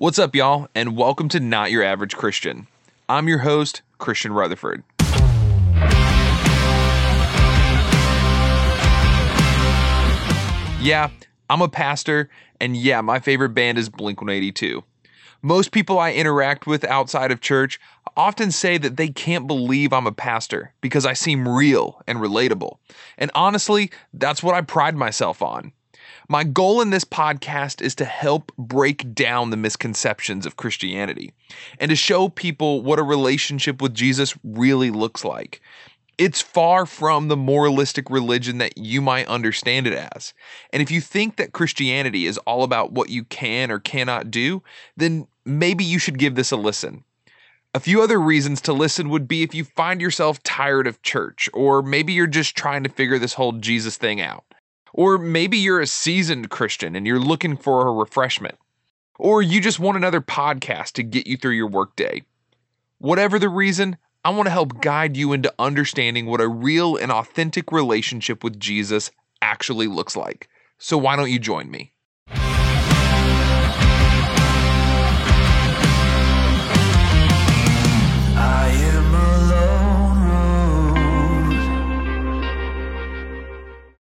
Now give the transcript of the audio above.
What's up, y'all, and welcome to Not Your Average Christian. I'm your host, Christian Rutherford. Yeah, I'm a pastor, and yeah, my favorite band is Blink 182. Most people I interact with outside of church often say that they can't believe I'm a pastor because I seem real and relatable. And honestly, that's what I pride myself on. My goal in this podcast is to help break down the misconceptions of Christianity and to show people what a relationship with Jesus really looks like. It's far from the moralistic religion that you might understand it as. And if you think that Christianity is all about what you can or cannot do, then maybe you should give this a listen. A few other reasons to listen would be if you find yourself tired of church, or maybe you're just trying to figure this whole Jesus thing out. Or maybe you're a seasoned Christian and you're looking for a refreshment. Or you just want another podcast to get you through your workday. Whatever the reason, I want to help guide you into understanding what a real and authentic relationship with Jesus actually looks like. So why don't you join me?